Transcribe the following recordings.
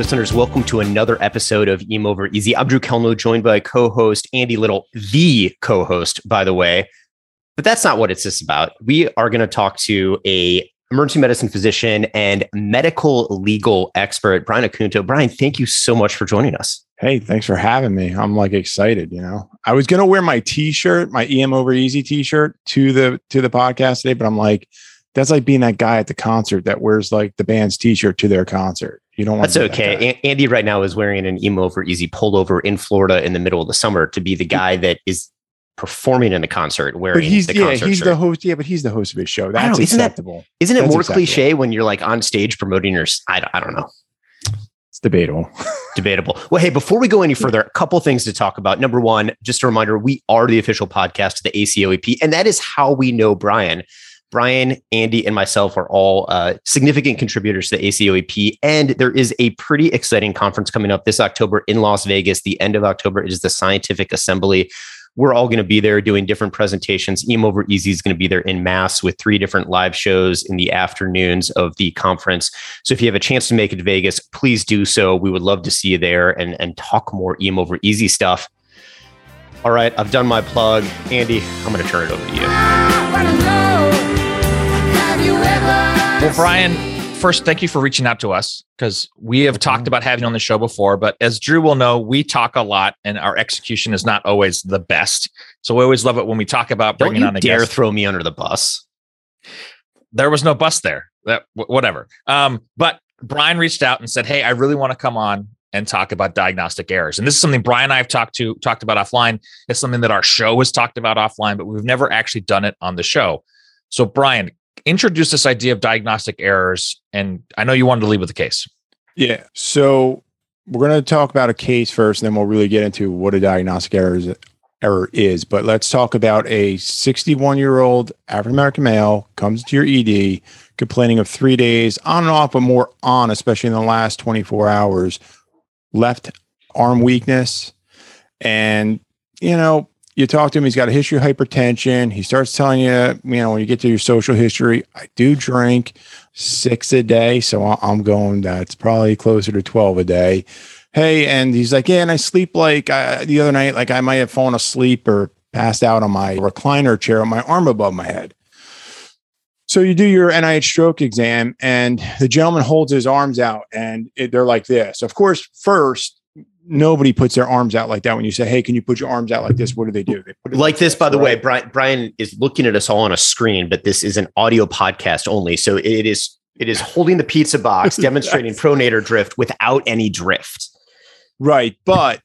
Listeners, welcome to another episode of EM Over Easy. I'm Drew Kalnow, joined by co-host Andy Little, the co-host, by the way. But that's not what it's just about. We are going to talk to a emergency medicine physician and medical legal expert, Brian Acunto. Brian, thank you so much for joining us. Hey, thanks for having me. I'm like excited, you know. I was going to wear my t-shirt, my EM Over Easy t-shirt to the to the podcast today, but I'm like that's like being that guy at the concert that wears like the band's t-shirt to their concert. You don't want That's okay. That Andy right now is wearing an EM Over Easy pullover in Florida in the middle of the summer to be the guy that is performing in the concert wearing but he's the yeah, he's shirt. the host. Yeah, but he's the host of his show. That's isn't acceptable. That, isn't it That's more acceptable. cliche when you're like on stage promoting your I, I don't know. It's debatable. debatable. Well, hey, before we go any further, a couple things to talk about. Number one, just a reminder, we are the official podcast of the ACOEP, and that is how we know Brian. Brian, Andy, and myself are all uh, significant contributors to the ACOEP. And there is a pretty exciting conference coming up this October in Las Vegas. The end of October is the Scientific Assembly. We're all going to be there doing different presentations. EM Over Easy is going to be there in mass with three different live shows in the afternoons of the conference. So if you have a chance to make it to Vegas, please do so. We would love to see you there and, and talk more EM Over Easy stuff. All right, I've done my plug. Andy, I'm going to turn it over to you. Well, Brian, first, thank you for reaching out to us because we have talked about having you on the show before. But as Drew will know, we talk a lot and our execution is not always the best. So we always love it when we talk about Don't bringing you on a dare guest. throw me under the bus. There was no bus there. That whatever. Um, but Brian reached out and said, "Hey, I really want to come on and talk about diagnostic errors." And this is something Brian and I have talked to talked about offline. It's something that our show has talked about offline, but we've never actually done it on the show. So, Brian, introduce this idea of diagnostic errors, and I know you wanted to lead with the case. Yeah. So we're going to talk about a case first, and then we'll really get into what a diagnostic error is, error is. But let's talk about a 61 year old African American male comes to your ED complaining of three days on and off, but more on, especially in the last 24 hours, left arm weakness. And, you know, you talk to him, he's got a history of hypertension. He starts telling you, you know, when you get to your social history, I do drink six a day. So I'm going, that's probably closer to 12 a day. Hey, and he's like, yeah, and I sleep like uh, the other night, like I might have fallen asleep or passed out on my recliner chair with my arm above my head. So you do your NIH stroke exam, and the gentleman holds his arms out, and it, they're like this. Of course, first, nobody puts their arms out like that. When you say, "Hey, can you put your arms out like this?" What do they do? They put it Like this, by the way. Brian, Brian is looking at us all on a screen, but this is an audio podcast only. So it is it is holding the pizza box, demonstrating pronator drift without any drift. Right. But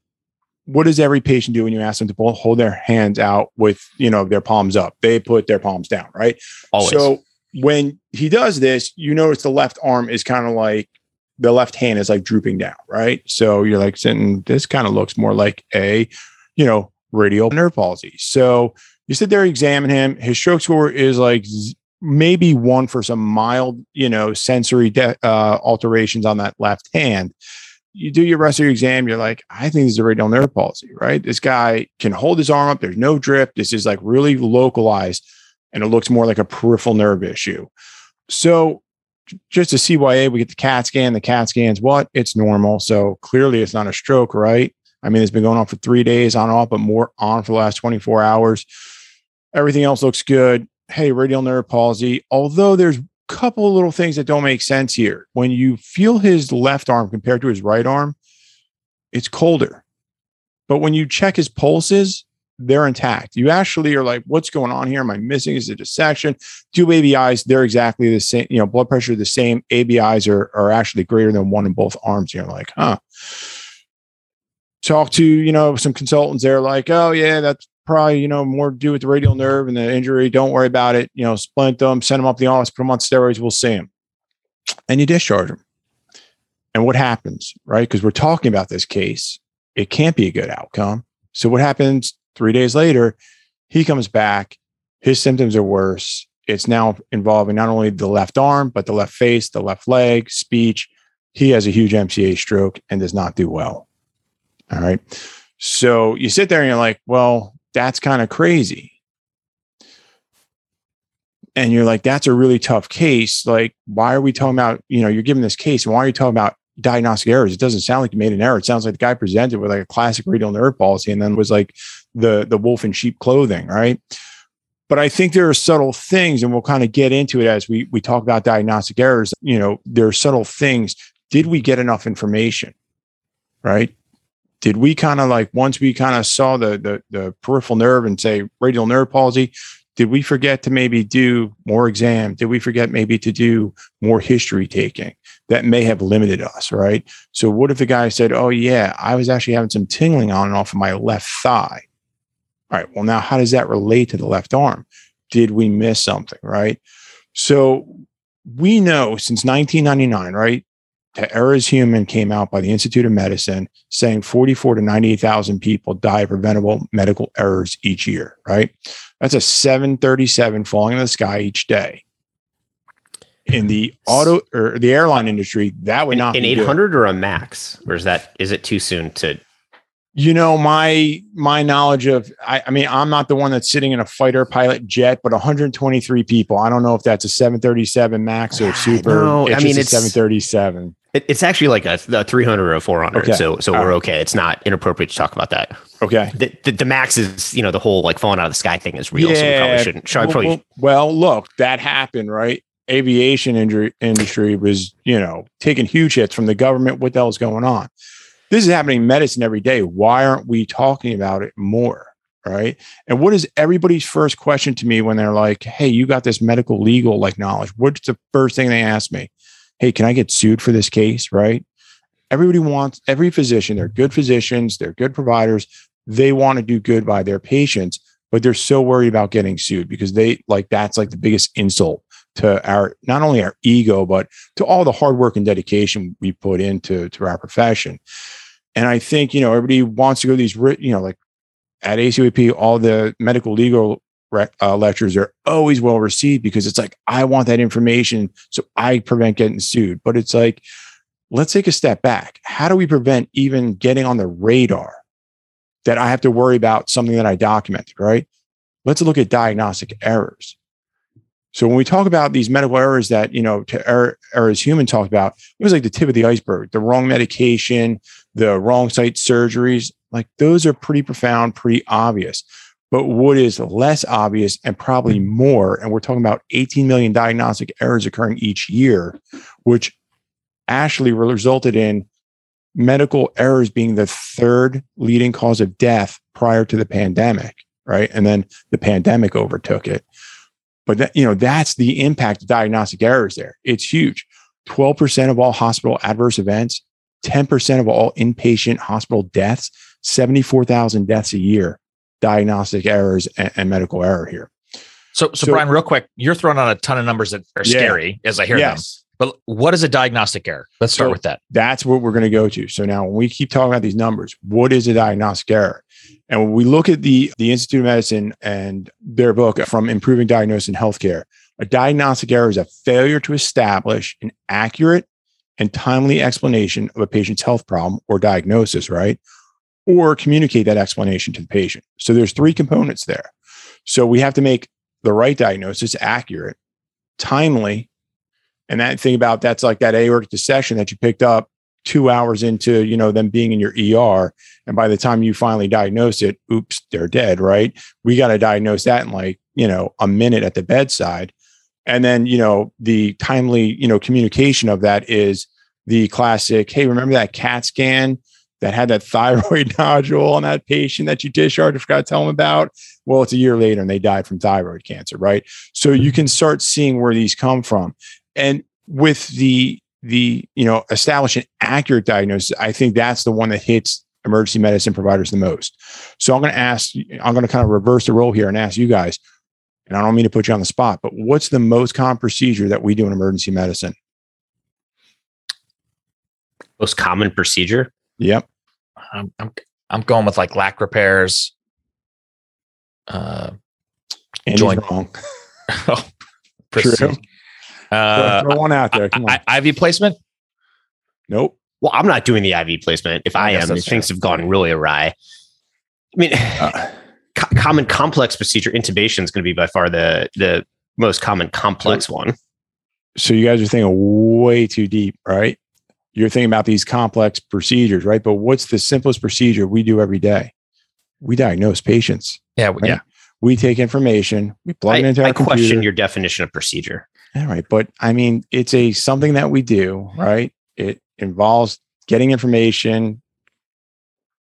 what does every patient do when you ask them to pull, hold their hands out with, you know, their palms up? They put their palms down, right? Always. So when he does this, you notice the left arm is kind of like the left hand is like drooping down, right? So you're like sitting, this kind of looks more like a, you know, radial nerve palsy. So you sit there, examine him. His stroke score is like maybe one for some mild, you know, sensory de- uh, alterations on that left hand you do your rest of your exam, you're like, I think this is a radial nerve palsy, right? This guy can hold his arm up. There's no drift. This is like really localized and it looks more like a peripheral nerve issue. So just a CYA, we get the CAT scan. The CAT scan's what? It's normal. So clearly it's not a stroke, right? I mean, it's been going on for three days on off, but more on for the last 24 hours. Everything else looks good. Hey, radial nerve palsy. Although there's a couple of little things that don't make sense here. When you feel his left arm compared to his right arm, it's colder. But when you check his pulses, they're intact. You actually are like, what's going on here? Am I missing? Is it a dissection? Two ABIs, they're exactly the same. You know, blood pressure the same. ABIs are, are actually greater than one in both arms. You're like, huh. Talk to, you know, some consultants. They're like, oh, yeah, that's probably, you know, more to do with the radial nerve and the injury. Don't worry about it. You know, splint them, send them up the office, put them on steroids. We'll see him. And you discharge them. And what happens, right? Because we're talking about this case, it can't be a good outcome. So what happens three days later? He comes back. His symptoms are worse. It's now involving not only the left arm, but the left face, the left leg, speech. He has a huge MCA stroke and does not do well. All right. So you sit there and you're like, well, that's kind of crazy. And you're like, that's a really tough case. Like, why are we talking about, you know, you're giving this case. Why are you talking about diagnostic errors. It doesn't sound like you made an error. It sounds like the guy presented with like a classic radial nerve palsy and then was like the the wolf in sheep clothing, right? But I think there are subtle things, and we'll kind of get into it as we we talk about diagnostic errors. You know, there are subtle things. Did we get enough information? Right? Did we kind of like once we kind of saw the, the the peripheral nerve and say radial nerve palsy? Did we forget to maybe do more exam? Did we forget maybe to do more history taking? That may have limited us, right? So what if the guy said, "Oh yeah, I was actually having some tingling on and off of my left thigh." All right. Well, now how does that relate to the left arm? Did we miss something? Right. So we know since 1999, right? To Err Is Human came out by the Institute of Medicine saying 44 to 98,000 people die of preventable medical errors each year, right? That's a 737 falling in the sky each day. In the auto or the airline industry, that would An, not an be good. 800 or a max, or is that is it too soon to? You know, my my knowledge of I, I mean, I'm not the one that's sitting in a fighter pilot jet, but 123 people. I don't know if that's a 737 Max or Ah, Super. no, it's I mean, a it's- 737. It's actually like a, a 300 or a 400, Okay. so so All we're right. okay. It's not inappropriate to talk about that. Okay. The, the, the max is you know the whole like falling out of the sky thing is real, Yeah. so we probably shouldn't. Should I well, probably well, well, look, that happened, right? Aviation injury, industry was, you know, taking huge hits from the government. What the hell is going on? This is happening in medicine every day. Why aren't we talking about it more? Right. And what is everybody's first question to me when they're like, Hey, you got this medical legal like knowledge? What's the first thing they ask me? Hey, can I get sued for this case? Right. Everybody wants every physician, they're good physicians, they're good providers. They want to do good by their patients, but they're so worried about getting sued because they like that's like the biggest insult to our not only our ego, but to all the hard work and dedication we put into to our profession. And I think, you know, everybody wants to go to these, you know, like at ACOP, all the medical legal uh, lectures are always well received because it's like, I want that information so I prevent getting sued. But it's like, let's take a step back. How do we prevent even getting on the radar that I have to worry about something that I documented, right? Let's look at diagnostic errors. So when we talk about these medical errors that, you know, to error, Err Is Human talked about, it was like the tip of the iceberg, the wrong medication, the wrong site surgeries, like those are pretty profound, pretty obvious. But what is less obvious and probably more, and we're talking about 18 million diagnostic errors occurring each year, which actually resulted in medical errors being the third leading cause of death prior to the pandemic, right? And then the pandemic overtook it. But that, you know, that's the impact of diagnostic errors there. It's huge. 12% of all hospital adverse events, 10% of all inpatient hospital deaths, 74,000 deaths a year, diagnostic errors and, and medical error here. So, so, So- Brian, real quick, you're throwing out a ton of numbers that are Yeah. scary as I hear them. But what is a diagnostic error? Let's start So- with that. That's what we're going to go to. So now when we keep talking about these numbers, what is a diagnostic error? And when we look at the, the Institute of Medicine and their book from improving diagnosis in healthcare, a diagnostic error is a failure to establish an accurate and timely explanation of a patient's health problem or diagnosis, right? Or communicate that explanation to the patient. So there's three components there. So we have to make the right diagnosis accurate, timely, and that thing about that's like that aortic dissection that you picked up two hours into, you know, them being in your ER. And by the time you finally diagnose it, oops, they're dead, right? We got to diagnose that in like, you know, a minute at the bedside. And then, you know, the timely, you know, communication of that is the classic, hey, remember that CAT scan that had that thyroid nodule on that patient that you discharged, I forgot to tell them about? Well, it's a year later and they died from thyroid cancer, right? So you can start seeing where these come from and with the the you know establish an accurate diagnosis i think that's the one that hits emergency medicine providers the most so i'm going to ask i'm going to kind of reverse the role here and ask you guys and i don't mean to put you on the spot but what's the most common procedure that we do in emergency medicine most common procedure? yep I'm, I'm, I'm going with like lac repairs. Uh, Andy's Joint. wrong oh, True. Uh, throw one out there come on I, IV placement. nope Well, I'm not doing the IV placement. If I, I am, things have gone really awry. I mean, Uh, co- common complex procedure intubation is going to be by far the the most common complex one. so you guys are thinking way too deep right you're thinking about these complex procedures, right? But what's the simplest procedure we do every day? We diagnose patients. Yeah, Right. yeah. We take information, we plug I, it into our I question computer. your definition of procedure. All right, but I mean, it's a something that we do, right? It involves getting information,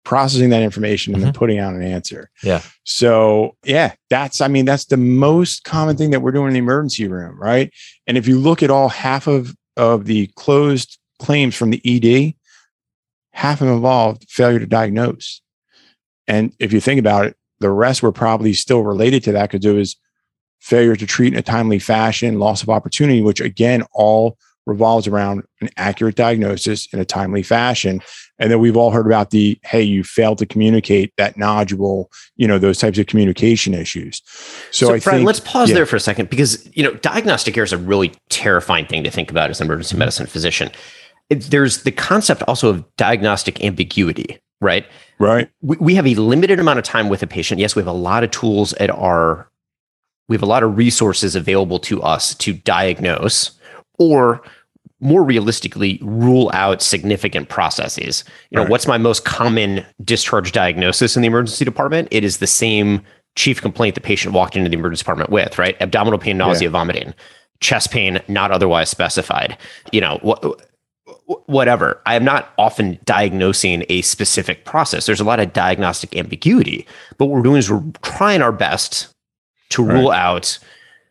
processing that information, and then mm-hmm. putting out an answer. Yeah. So yeah, that's I mean, that's the most common thing that we're doing in the emergency room, right? And if you look at all half of of the closed claims from the ED, half of them involved failure to diagnose. And if you think about it, the rest were probably still related to that because it was failure to treat in a timely fashion, loss of opportunity, which again all revolves around an accurate diagnosis in a timely fashion. And then we've all heard about the hey, you failed to communicate that nodule, you know, those types of communication issues. So, So, I Brian, think let's pause yeah. there for a second because you know diagnostic error is a really terrifying thing to think about as an emergency mm-hmm. medicine physician. There's the concept also of diagnostic ambiguity, right? right. We, we have a limited amount of time with a patient. Yes, we have a lot of tools at our, we have a lot of resources available to us to diagnose, or more realistically, rule out significant processes. You know, Right. what's my most common discharge diagnosis in the emergency department? It is the same chief complaint the patient walked into the emergency department with, right? Abdominal pain, nausea, vomiting, chest pain, not otherwise specified. You know, what whatever. I am not often diagnosing a specific process. There's a lot of diagnostic ambiguity, but what we're doing is we're trying our best to Right. rule out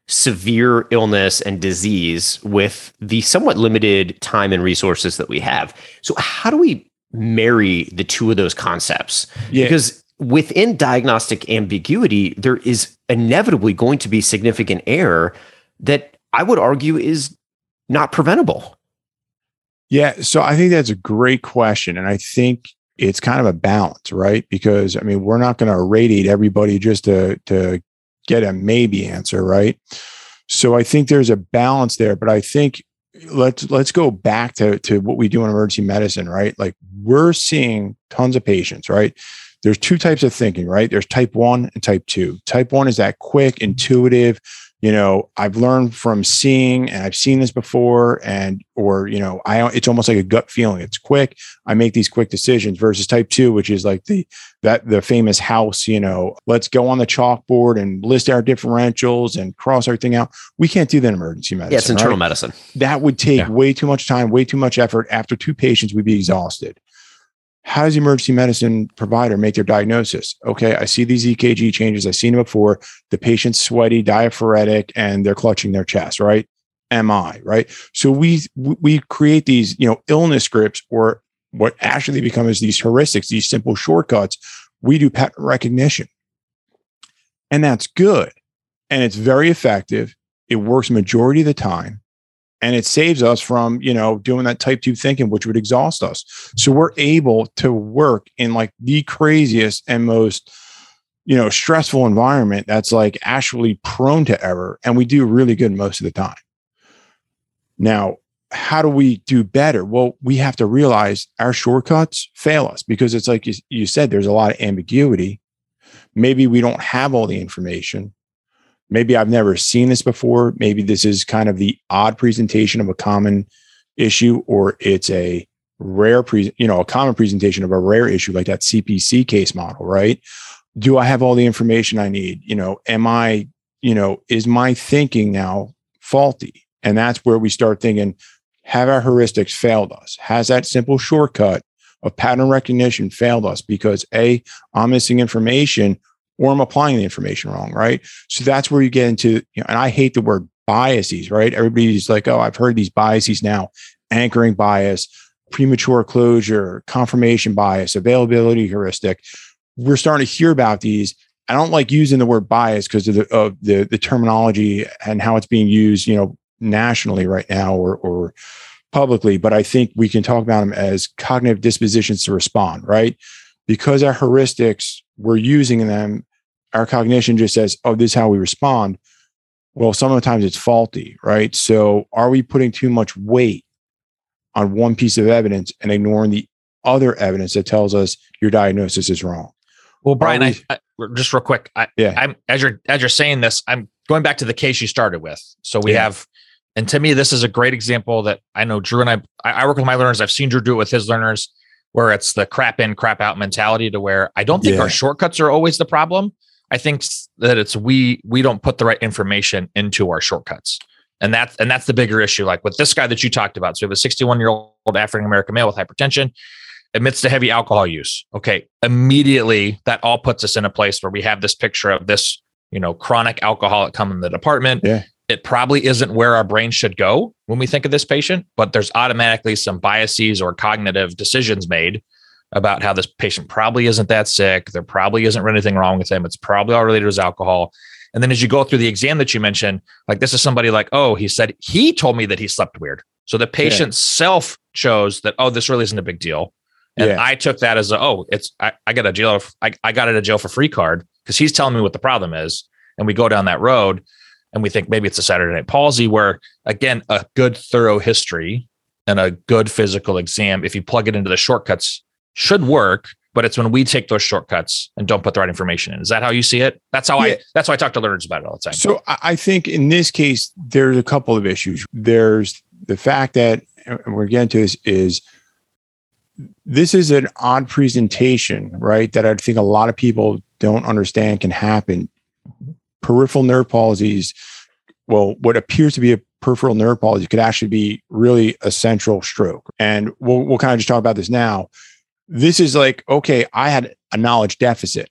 severe illness and disease with the somewhat limited time and resources that we have. So how do we marry the two of those concepts? Yeah. Because within diagnostic ambiguity, there is inevitably going to be significant error that I would argue is not preventable. Yeah. So I think that's a great question. And I think it's kind of a balance, right? Because I mean, we're not going to irradiate everybody just to, to get a maybe answer, right? So I think there's a balance there. But I think let's let's go back to, to what we do in emergency medicine, right? Like we're seeing tons of patients, right? There's two types of thinking, right? There's type one and type two. Type one is that quick, intuitive, you know i've learned from seeing and i've seen this before and or you know i it's almost like a gut feeling it's quick i make these quick decisions versus type 2 which is like the that the famous house you know let's go on the chalkboard and list our differentials and cross everything out we can't do that in emergency medicine Yeah, it's internal right? medicine. that would take Yeah. way too much time way too much effort after two patients we'd be exhausted how does the emergency medicine provider make their diagnosis? Okay, I see these EKG changes. I've seen them before. The patient's sweaty, diaphoretic, and they're clutching their chest, right? MI, right? So we we create these, you know, illness scripts or what actually become is these heuristics, these simple shortcuts. We do pattern recognition. And that's good. And it's very effective. It works majority of the time and it saves us from you know doing that type 2 thinking which would exhaust us. So we're able to work in like the craziest and most you know stressful environment that's like actually prone to error and we do really good most of the time. Now how do we do better? Well we have to realize our shortcuts fail us because it's like you, you said there's a lot of ambiguity. Maybe we don't have all the information maybe I've never seen this before. Maybe this is kind of the odd presentation of a common issue, or it's a rare pre, you know, a common presentation of a rare issue like that CPC case model, right? Do I have all the information I need? You know, am I, you know, is my thinking now faulty? And that's where we start thinking, have our heuristics failed us? Has that simple shortcut of pattern recognition failed us because A, I'm missing information or I'm applying the information wrong, right? So that's where you get into, you know, and I hate the word biases, right? Everybody's like, oh, I've heard these biases now anchoring bias, premature closure, confirmation bias, availability heuristic. We're starting to hear about these. I don't like using the word bias because of the, of the the terminology and how it's being used, you know, nationally right now or or publicly. But I think we can talk about them as cognitive dispositions to respond, right? Because our heuristics, we're using them our cognition just says, oh, this is how we respond. Well, sometimes it's faulty, right? So are we putting too much weight on one piece of evidence and ignoring the other evidence that tells us your diagnosis is wrong? Well, Brian, I, I just real quick. I, Yeah. I'm as you're as you're saying this, I'm going back to the case you started with. So we Yeah. have And to me, this is a great example that I know Drew and I, I work with my learners. I've seen Drew do it with his learners where it's the crap in, crap out mentality to where I don't think yeah. our shortcuts are always the problem. I think that it's we we don't put the right information into our shortcuts. And that's and that's the bigger issue. Like with this guy that you talked about. So we have a 61 year old African American male with hypertension, admits to heavy alcohol use. Okay, immediately that all puts us in a place where we have this picture of this, you know, chronic alcoholic come in the department. Yeah it probably isn't where our brain should go when we think of this patient, but there's automatically some biases or cognitive decisions made about how this patient probably isn't that sick. There probably isn't anything wrong with him. It's probably all related to his alcohol. And then as you go through the exam that you mentioned, like this is somebody like, oh, he said he told me that he slept weird. So the patient yeah. self chose that, oh, this really isn't a big deal. And yeah. I took that as a, oh, it's I, I got a jail, I, I got it a jail for free card because he's telling me what the problem is. And we go down that road and we think maybe it's a Saturday night palsy, where again, a good thorough history and a good physical exam, if you plug it into the shortcuts, should work. But it's when we take those shortcuts and don't put the right information in. Is that how you see it? That's how yeah. I. That's why I talk to learners about it all the time. So I think in this case, there's a couple of issues. There's the fact that we're getting to this is this is an odd presentation, right? That I think a lot of people don't understand can happen peripheral nerve palsies, well, what appears to be a peripheral nerve palsy could actually be really a central stroke. And we'll, we'll kind of just talk about this now. This is like, okay, I had a knowledge deficit.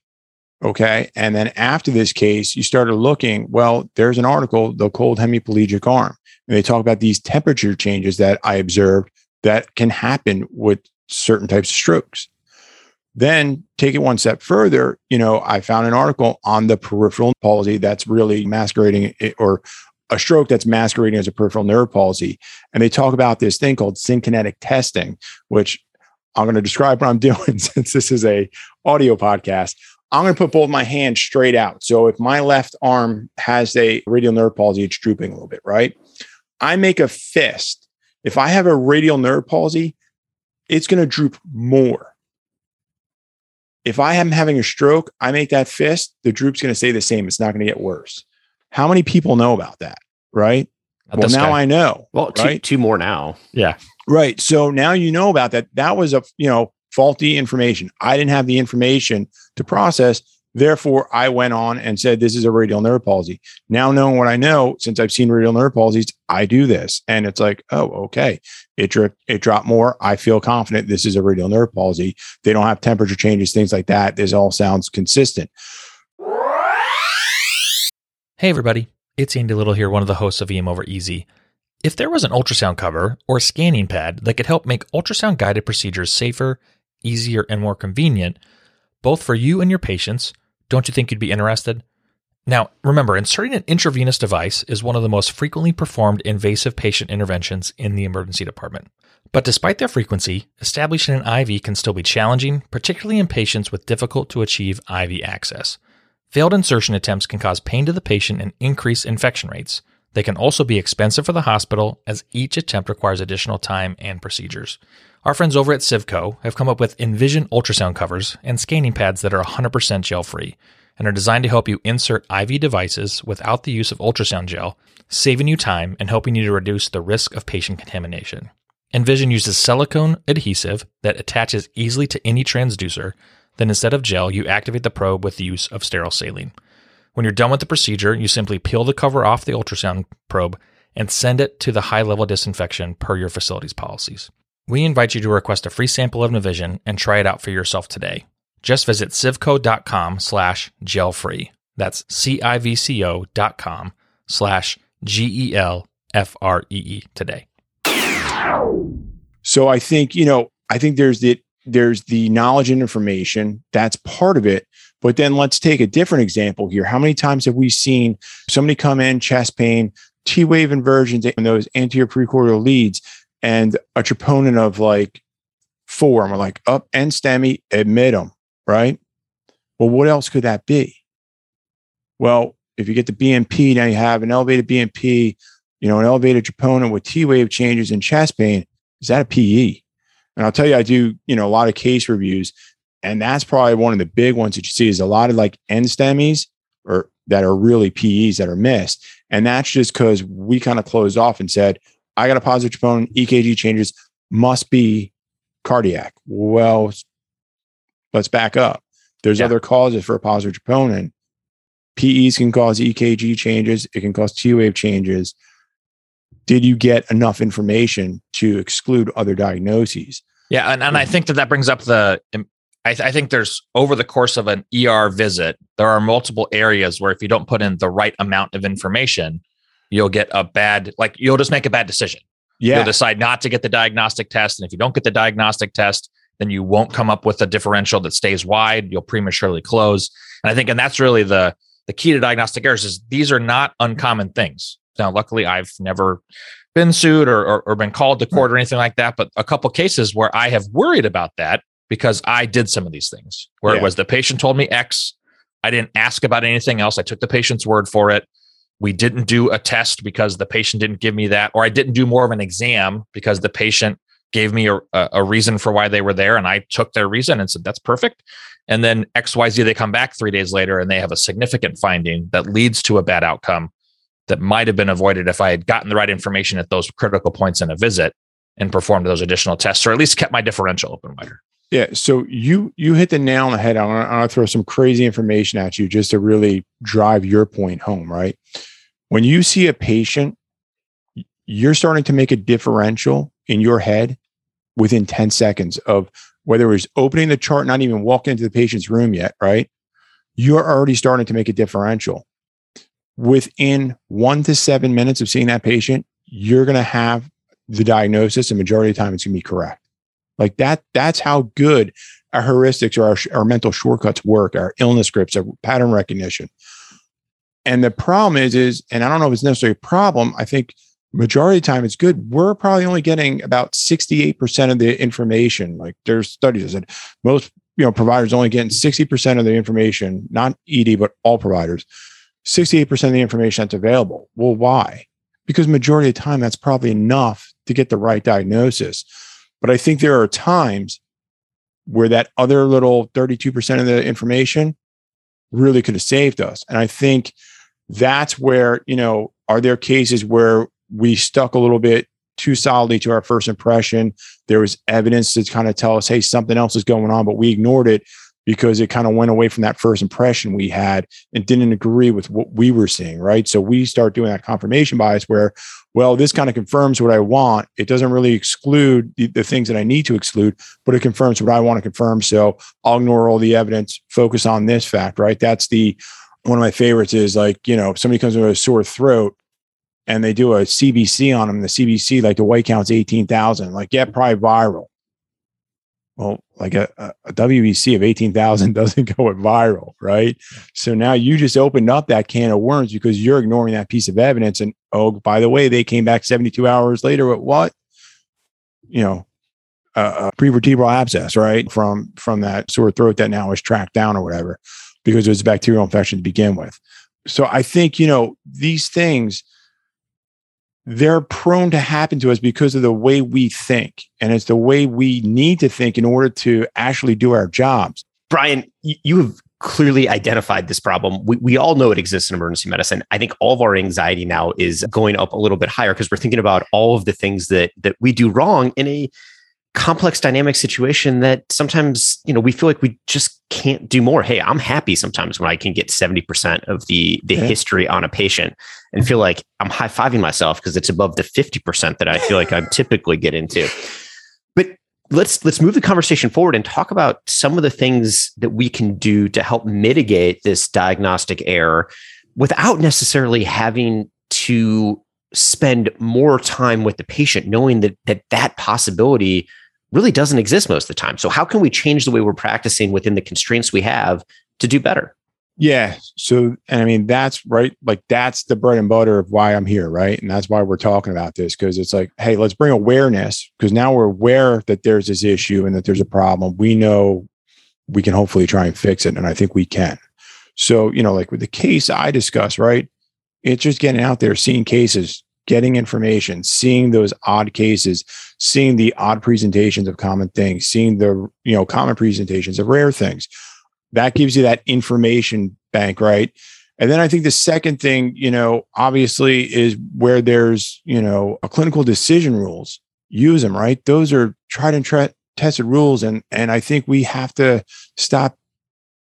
Okay. And then after this case, you started looking, well, there's an article, the cold hemiplegic arm. And they talk about these temperature changes that I observed that can happen with certain types of strokes. Then take it one step further. You know, I found an article on the peripheral palsy that's really masquerading it, or a stroke that's masquerading as a peripheral nerve palsy. And they talk about this thing called synkinetic testing, which I'm going to describe what I'm doing since this is a audio podcast. I'm going to put both my hands straight out. So if my left arm has a radial nerve palsy, it's drooping a little bit, right? I make a fist. If I have a radial nerve palsy, it's going to droop more if I am having a stroke, I make that fist, the droop's going to stay the same. It's not going to get worse. How many people know about that? Right. Not well, now guy. I know. Well, two, right? two more now. Yeah. Right. So now you know about that. That was a, you know, faulty information. I didn't have the information to process. Therefore, I went on and said, This is a radial nerve palsy. Now, knowing what I know, since I've seen radial nerve palsies, I do this. And it's like, Oh, okay. It, dri- it dropped more. I feel confident this is a radial nerve palsy. They don't have temperature changes, things like that. This all sounds consistent. Hey, everybody. It's Andy Little here, one of the hosts of EM Over Easy. If there was an ultrasound cover or scanning pad that could help make ultrasound guided procedures safer, easier, and more convenient, both for you and your patients, don't you think you'd be interested? Now, remember, inserting an intravenous device is one of the most frequently performed invasive patient interventions in the emergency department. But despite their frequency, establishing an IV can still be challenging, particularly in patients with difficult to achieve IV access. Failed insertion attempts can cause pain to the patient and increase infection rates. They can also be expensive for the hospital as each attempt requires additional time and procedures. Our friends over at Civco have come up with Envision ultrasound covers and scanning pads that are 100% gel free and are designed to help you insert IV devices without the use of ultrasound gel, saving you time and helping you to reduce the risk of patient contamination. Envision uses silicone adhesive that attaches easily to any transducer. Then instead of gel, you activate the probe with the use of sterile saline. When you're done with the procedure, you simply peel the cover off the ultrasound probe and send it to the high level disinfection per your facility's policies. We invite you to request a free sample of Envision and try it out for yourself today. Just visit civco.com slash gelfree. That's C-I-V-C-O dot com slash G-E-L-F-R-E-E today. So I think, you know, I think there's the there's the knowledge and information. That's part of it. But then let's take a different example here. How many times have we seen somebody come in, chest pain, T wave inversions, and those anterior precordial leads, and a troponin of like four, and we're like, up and STEMI, admit them, right? Well, what else could that be? Well, if you get the BNP, now you have an elevated BNP, you know, an elevated troponin with T wave changes and chest pain. Is that a PE? And I'll tell you, I do, you know, a lot of case reviews, and that's probably one of the big ones that you see is a lot of like NSTEMIs or that are really PEs that are missed. And that's just because we kind of closed off and said, I got a positive troponin, EKG changes must be cardiac. Well, let's back up. There's Yeah. other causes for a positive troponin. PEs can cause EKG changes, it can cause T wave changes. Did you get enough information to exclude other diagnoses? Yeah, and, and I think that that brings up the. I, th- I think there's over the course of an ER visit, there are multiple areas where if you don't put in the right amount of information, you'll get a bad, like you'll just make a bad decision. Yeah. You'll decide not to get the diagnostic test, and if you don't get the diagnostic test, then you won't come up with a differential that stays wide. You'll prematurely close, and I think, and that's really the the key to diagnostic errors is these are not uncommon things. Now, luckily, I've never been sued or, or, or been called to hmm. court or anything like that, but a couple cases where I have worried about that because I did some of these things where Yeah. it was the patient told me X. I didn't ask about anything else. I took the patient's word for it. We didn't do a test because the patient didn't give me that, or I didn't do more of an exam because the patient gave me a, a reason for why they were there. And I took their reason and said, that's perfect. And then XYZ, they come back three days later and they have a significant finding that leads to a bad outcome that might have been avoided if I had gotten the right information at those critical points in a visit and performed those additional tests, or at least kept my differential open wider. Yeah. So you you hit the nail on the head. I'm gonna, throw some crazy information at you just to really drive your point home, right? When you see a patient, you're starting to make a differential in your head within 10 seconds of whether it was opening the chart, not even walking into the patient's room yet, right? You're already starting to make a differential. Within one to seven minutes of seeing that patient, you're going to have the diagnosis, and majority of the time it's going to be correct. Like that, that's how good our heuristics or our, our mental shortcuts work, our illness scripts, our pattern recognition. And the problem is, is, and I don't know if it's necessarily a problem. I think majority of the time it's good. We're probably only getting about 68% of the information. Like there's studies that most, you know, providers only getting 60% of the information, not ED, but all providers, 68% of the information that's available. Well, why? Because majority of the time that's probably enough to get the right diagnosis. But I think there are times where that other little 32% of the information really could have saved us. And I think that's where, you know, are there cases where we stuck a little bit too solidly to our first impression? There was evidence to kind of tell us, hey, something else is going on, but we ignored it because it kind of went away from that first impression we had and didn't agree with what we were seeing, right? So we start doing that confirmation bias where, well, this kind of confirms what I want. It doesn't really exclude the, the things that I need to exclude, but it confirms what I want to confirm. So I'll ignore all the evidence, focus on this fact, right? That's the one of my favorites is like, you know, somebody comes with a sore throat and they do a CBC on them, the CBC, like the white count's 18,000, like, yeah, probably viral. Well, like a, a, WBC of 18,000 doesn't go viral, right? So now you just opened up that can of worms because you're ignoring that piece of evidence. And oh, by the way, they came back 72 hours later with what? You know, a, a prevertebral abscess, right? From from that sore throat that now is tracked down or whatever, because it was a bacterial infection to begin with. So I think, you know, these things they're prone to happen to us because of the way we think. And it's the way we need to think in order to actually do our jobs. Brian, you, have clearly identified this problem. We, we all know it exists in emergency medicine. I think all of our anxiety now is going up a little bit higher because we're thinking about all of the things that that we do wrong in a complex dynamic situation that sometimes you know we feel like we just can't do more hey i'm happy sometimes when i can get 70% of the the Yeah. history on a patient and feel like i'm high-fiving myself because it's above the 50% that i feel like i'm typically get into but let's let's move the conversation forward and talk about some of the things that we can do to help mitigate this diagnostic error without necessarily having to spend more time with the patient knowing that that that possibility really doesn't exist most of the time so how can we change the way we're practicing within the constraints we have to do better Yeah. So, and I mean, that's right. Like, that's the bread and butter of why I'm here. Right. And that's why we're talking about this because it's like, hey, let's bring awareness because now we're aware that there's this issue and that there's a problem. We know we can hopefully try and fix it. And I think we can. So, you know, like with the case I discussed, right? It's just getting out there, seeing cases, getting information, seeing those odd cases, seeing the odd presentations of common things, seeing the, you know, common presentations of rare things that gives you that information bank, right? And then I think the second thing, you know, obviously is where there's, you know, a clinical decision rules, use them, right? Those are tried and tested rules. And, and I think we have to stop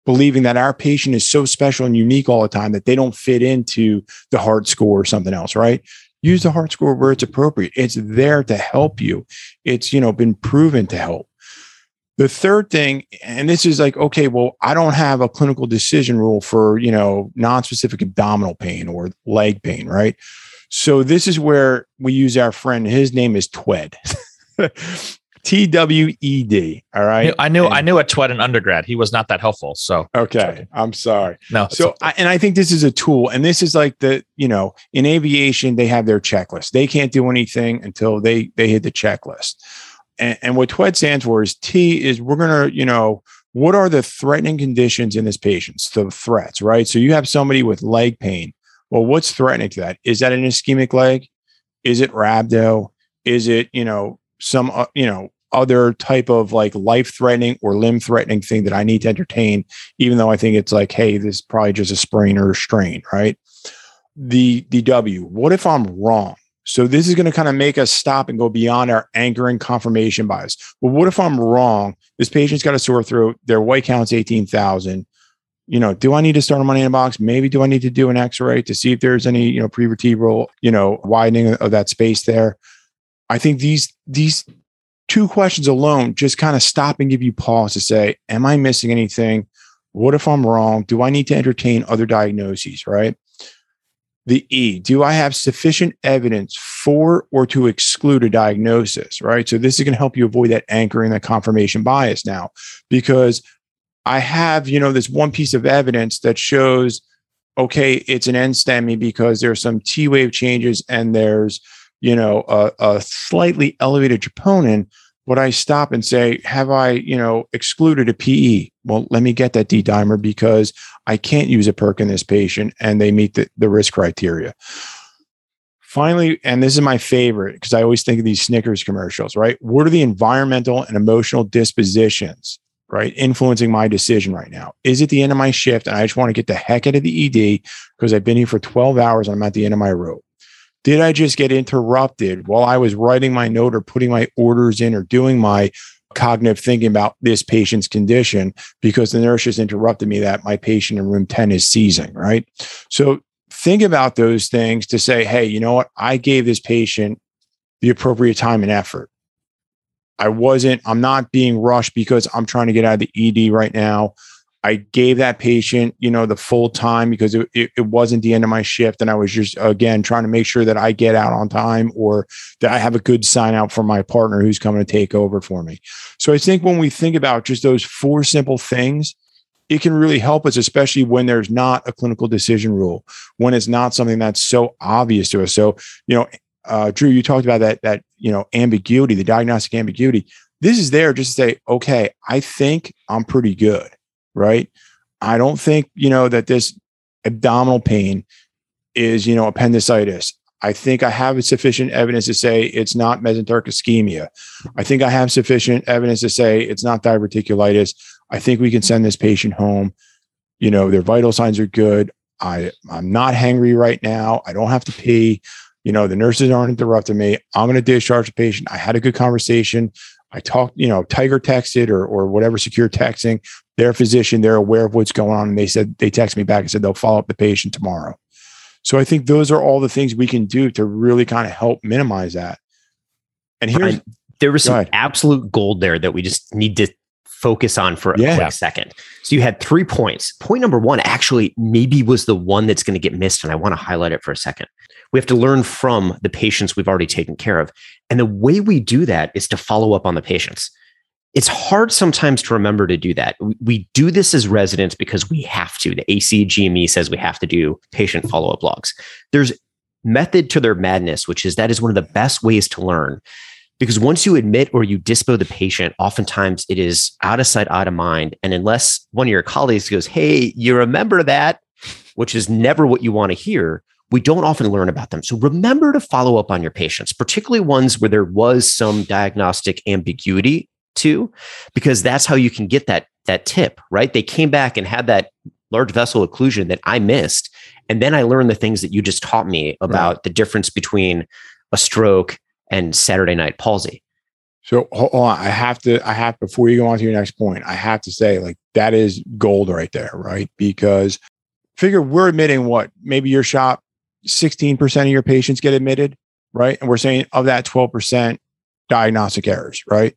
believing that our patient is so special and unique all the time that they don't fit into the heart score or something else, right? Use the heart score where it's appropriate. It's there to help you. It's, you know, been proven to help. The third thing, and this is like, okay, well, I don't have a clinical decision rule for, you know, non-specific abdominal pain or leg pain, right? So this is where we use our friend. His name is Twed. T W E D. All right. I knew And- I knew a Twed in undergrad. He was not that helpful. So Okay. I'm sorry. no. So. I, and I think this is a tool, and this is like the, you know, in aviation, they have their checklist. They can't do anything until they they hit the checklist. And, and what TWED stands for is T is we're gonna, you know, what are the threatening conditions in this patient? The threats, right? So you have somebody with leg pain. Well, what's threatening to that? Is that an ischemic leg? Is it rhabdo? Is it, you know, some, uh, you know, other type of like life threatening or limb threatening thing that I need to entertain, even though I think it's like, hey, this is probably just a sprain or a strain, right? The the W. What if I'm wrong? So this is going to kind of make us stop and go beyond our anchoring confirmation bias. Well, what if I'm wrong? This patient's got a sore throat. Their white count's eighteen thousand. You know, do I need to start them on antibiotics? Maybe do I need to do an X-ray to see if there's any, you know, prevertebral, you know, widening of that space there? I think these these two questions alone just kind of stop and give you pause to say, Am I missing anything? What if I'm wrong? Do I need to entertain other diagnoses? Right. The E, do I have sufficient evidence for or to exclude a diagnosis? Right. So this is going to help you avoid that anchoring, that confirmation bias now, because I have, you know, this one piece of evidence that shows, okay, it's an NSTEMI because there's some T wave changes and there's, you know, a, a slightly elevated troponin, would I stop and say, have I, you know, excluded a PE? Well, let me get that D dimer because I can't use a PERC in this patient and they meet the, the risk criteria. Finally, and this is my favorite because I always think of these Snickers commercials, right? What are the environmental and emotional dispositions, right, influencing my decision right now? Is it the end of my shift and I just want to get the heck out of the ED because I've been here for 12 hours and I'm at the end of my rope? Did I just get interrupted while I was writing my note or putting my orders in or doing my cognitive thinking about this patient's condition because the nurse just interrupted me that my patient in room 10 is seizing, right? So think about those things to say, hey, you know what? I gave this patient the appropriate time and effort. I wasn't, I'm not being rushed because I'm trying to get out of the ED right now. I gave that patient, you know, the full time because it, it, it, wasn't the end of my shift. And I was just, again, trying to make sure that I get out on time or that I have a good sign out for my partner who's coming to take over for me. So I think when we think about just those four simple things, it can really help us, especially when there's not a clinical decision rule, when it's not something that's so obvious to us. So, you know, uh, Drew, you talked about that, that, you know, ambiguity, the diagnostic ambiguity. This is there just to say, okay, I think I'm pretty good right? I don't think, you know, that this abdominal pain is, you know, appendicitis. I think I have sufficient evidence to say it's not mesenteric ischemia. I think I have sufficient evidence to say it's not diverticulitis. I think we can send this patient home. You know, their vital signs are good. I, I'm not hangry right now. I don't have to pee. You know, the nurses aren't interrupting me. I'm going to discharge the patient. I had a good conversation. I talked, you know, Tiger texted or or whatever secure texting. Their physician, they're aware of what's going on, and they said they text me back and said they'll follow up the patient tomorrow. So I think those are all the things we can do to really kind of help minimize that. And here's Brian, there was some ahead. absolute gold there that we just need to focus on for a Yeah. quick second. So you had three points. Point number one actually maybe was the one that's going to get missed, and I want to highlight it for a second. We have to learn from the patients we've already taken care of. And the way we do that is to follow up on the patients. It's hard sometimes to remember to do that. We- do this as residents because we have to. The ACGME says we have to do patient follow up logs. There's method to their madness, which is that is one of the best ways to learn. Because once you admit or you dispo the patient, oftentimes it is out of sight, out of mind. And unless one of your colleagues goes, Hey, you remember that, which is never what you want to hear, we don't often learn about them. So remember to follow up on your patients, particularly ones where there was some diagnostic ambiguity too, because that's how you can get that that tip, right? They came back and had that large vessel occlusion that I missed. And then I learned the things that you just taught me about right. the difference between a stroke and Saturday night palsy. So hold on. I have to, I have, before you go on to your next point, I have to say, like, that is gold right there, right? Because figure we're admitting what, maybe your shop, 16% of your patients get admitted, right? And we're saying of that 12% diagnostic errors, right?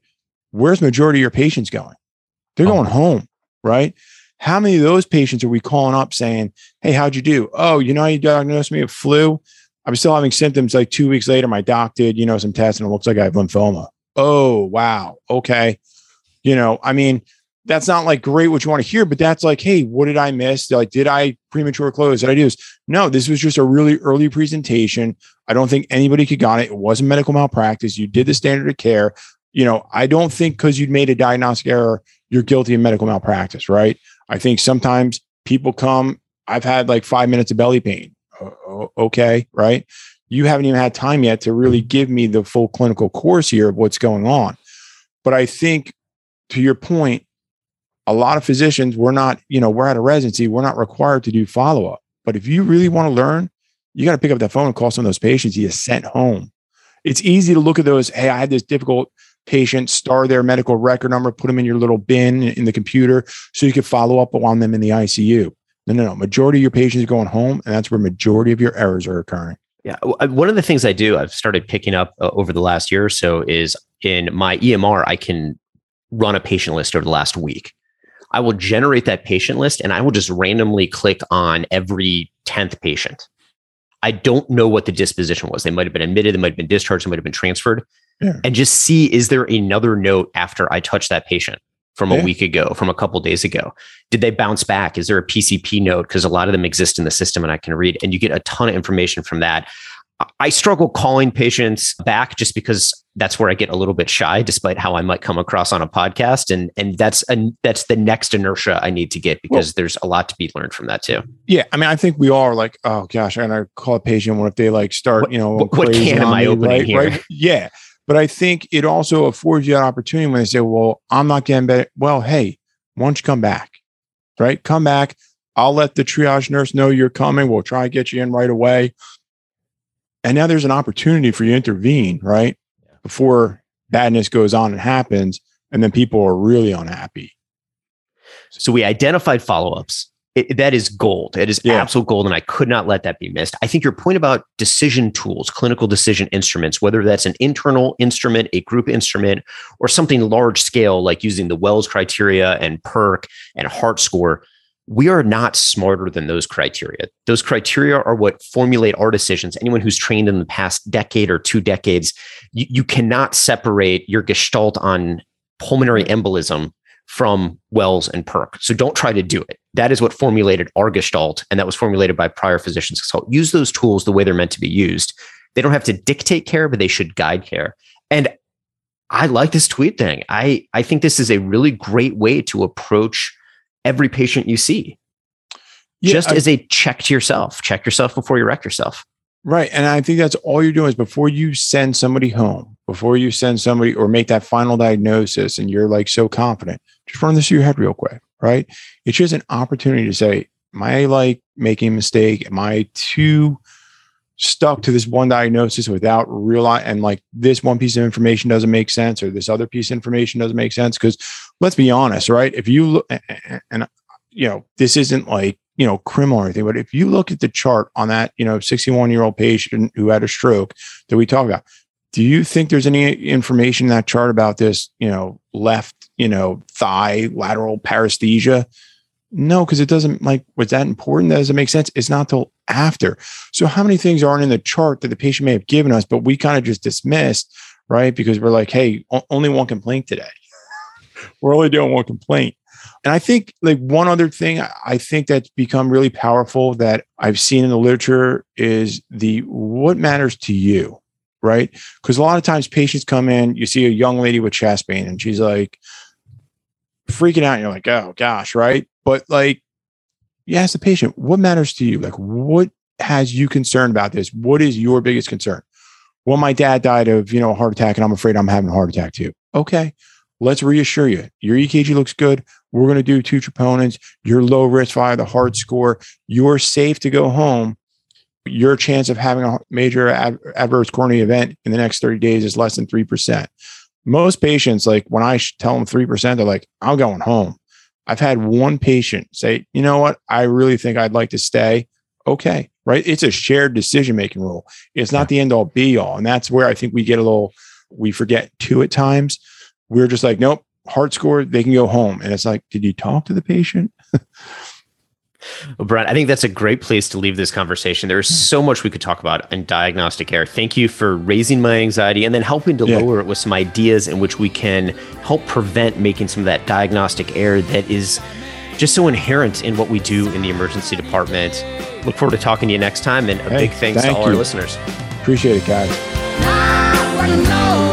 Where's the majority of your patients going? They're oh. going home, right? How many of those patients are we calling up saying, Hey, how'd you do? Oh, you know, you diagnosed me with flu. I'm still having symptoms like two weeks later. My doc did, you know, some tests and it looks like I have lymphoma. Oh, wow. Okay. You know, I mean, that's not like great what you want to hear, but that's like, hey, what did I miss? Like, did I premature close? Did I do this? No, this was just a really early presentation. I don't think anybody could got it. It wasn't medical malpractice. You did the standard of care. You know, I don't think because you'd made a diagnostic error, you're guilty of medical malpractice, right? I think sometimes people come, I've had like five minutes of belly pain. Okay, right? You haven't even had time yet to really give me the full clinical course here of what's going on. But I think to your point, a lot of physicians, we're not, you know, we're at a residency, we're not required to do follow up. But if you really want to learn, you got to pick up that phone and call some of those patients you sent home. It's easy to look at those. Hey, I had this difficult patient, star their medical record number, put them in your little bin in the computer so you can follow up on them in the ICU. No, no, no. Majority of your patients are going home, and that's where majority of your errors are occurring. Yeah. One of the things I do, I've started picking up uh, over the last year or so is in my EMR, I can run a patient list over the last week. I will generate that patient list and I will just randomly click on every 10th patient. I don't know what the disposition was. They might have been admitted, they might have been discharged, they might have been transferred. Yeah. And just see is there another note after I touch that patient? from a week ago, from a couple days ago? Did they bounce back? Is there a PCP note? Because a lot of them exist in the system and I can read, and you get a ton of information from that. I struggle calling patients back just because that's where I get a little bit shy, despite how I might come across on a podcast, and and that's a, that's the next inertia I need to get because well, there's a lot to be learned from that too. Yeah, I mean, I think we all are like, oh gosh, and I'm gonna call a patient. What if they like start, what, you know, what, what can am I opening right, here? Right? Yeah, but I think it also affords you an opportunity when they say, well, I'm not getting better. Well, hey, why don't you come back? Right? Come back. I'll let the triage nurse know you're coming. We'll try and get you in right away. And now there's an opportunity for you to intervene, right? Before badness goes on and happens. And then people are really unhappy. So we identified follow ups that is gold. It is yeah. absolute gold, and I could not let that be missed. I think your point about decision tools, clinical decision instruments, whether that's an internal instrument, a group instrument, or something large scale like using the Wells criteria and PERC and Heart Score, we are not smarter than those criteria. Those criteria are what formulate our decisions. Anyone who's trained in the past decade or two decades, you, you cannot separate your gestalt on pulmonary embolism from Wells and PERC. So don't try to do it. That is what formulated our Gestalt, and that was formulated by prior physicians. So use those tools the way they're meant to be used. They don't have to dictate care, but they should guide care. And I like this tweet thing. I, I think this is a really great way to approach every patient you see. Yeah, Just I, as a check to yourself, check yourself before you wreck yourself. Right. And I think that's all you're doing is before you send somebody home, before you send somebody or make that final diagnosis and you're like so confident, just run this through your head real quick. Right. It's just an opportunity to say, Am I like making a mistake? Am I too stuck to this one diagnosis without real and like this one piece of information doesn't make sense or this other piece of information doesn't make sense? Because let's be honest, right? If you look and you know, this isn't like you know, criminal or anything. But if you look at the chart on that, you know, 61 year old patient who had a stroke that we talk about, do you think there's any information in that chart about this, you know, left, you know, thigh lateral paresthesia? No, because it doesn't like, was that important? That doesn't make sense. It's not till after. So, how many things aren't in the chart that the patient may have given us, but we kind of just dismissed, right? Because we're like, hey, only one complaint today. we're only doing one complaint. And I think like one other thing I think that's become really powerful that I've seen in the literature is the what matters to you, right? Because a lot of times patients come in, you see a young lady with chest pain and she's like freaking out. And you're like, oh gosh, right? But like you ask the patient, what matters to you? Like what has you concerned about this? What is your biggest concern? Well, my dad died of, you know, a heart attack and I'm afraid I'm having a heart attack too. Okay let's reassure you your EKG looks good. we're going to do two troponins. You're low risk via the HEART score. You're safe to go home. Your chance of having a major ad- adverse coronary event in the next 30 days is less than 3%. Most patients, like when I tell them 3%, they're like, I'm going home. I've had one patient say, you know what? I really think I'd like to stay. Okay. Right. It's a shared decision making rule. It's not the end all be all. And that's where I think we get a little, we forget too at times. We're just like, nope, HEART score, they can go home. And it's like, did you talk to the patient? Well, Brian, I think that's a great place to leave this conversation. There's so much we could talk about in diagnostic error. Thank you for raising my anxiety and then helping to Yeah. lower it with some ideas in which we can help prevent making some of that diagnostic error that is just so inherent in what we do in the emergency department. Look forward to talking to you next time. And a Hey, big thanks to thank all our listeners. Appreciate it, guys. I wanna know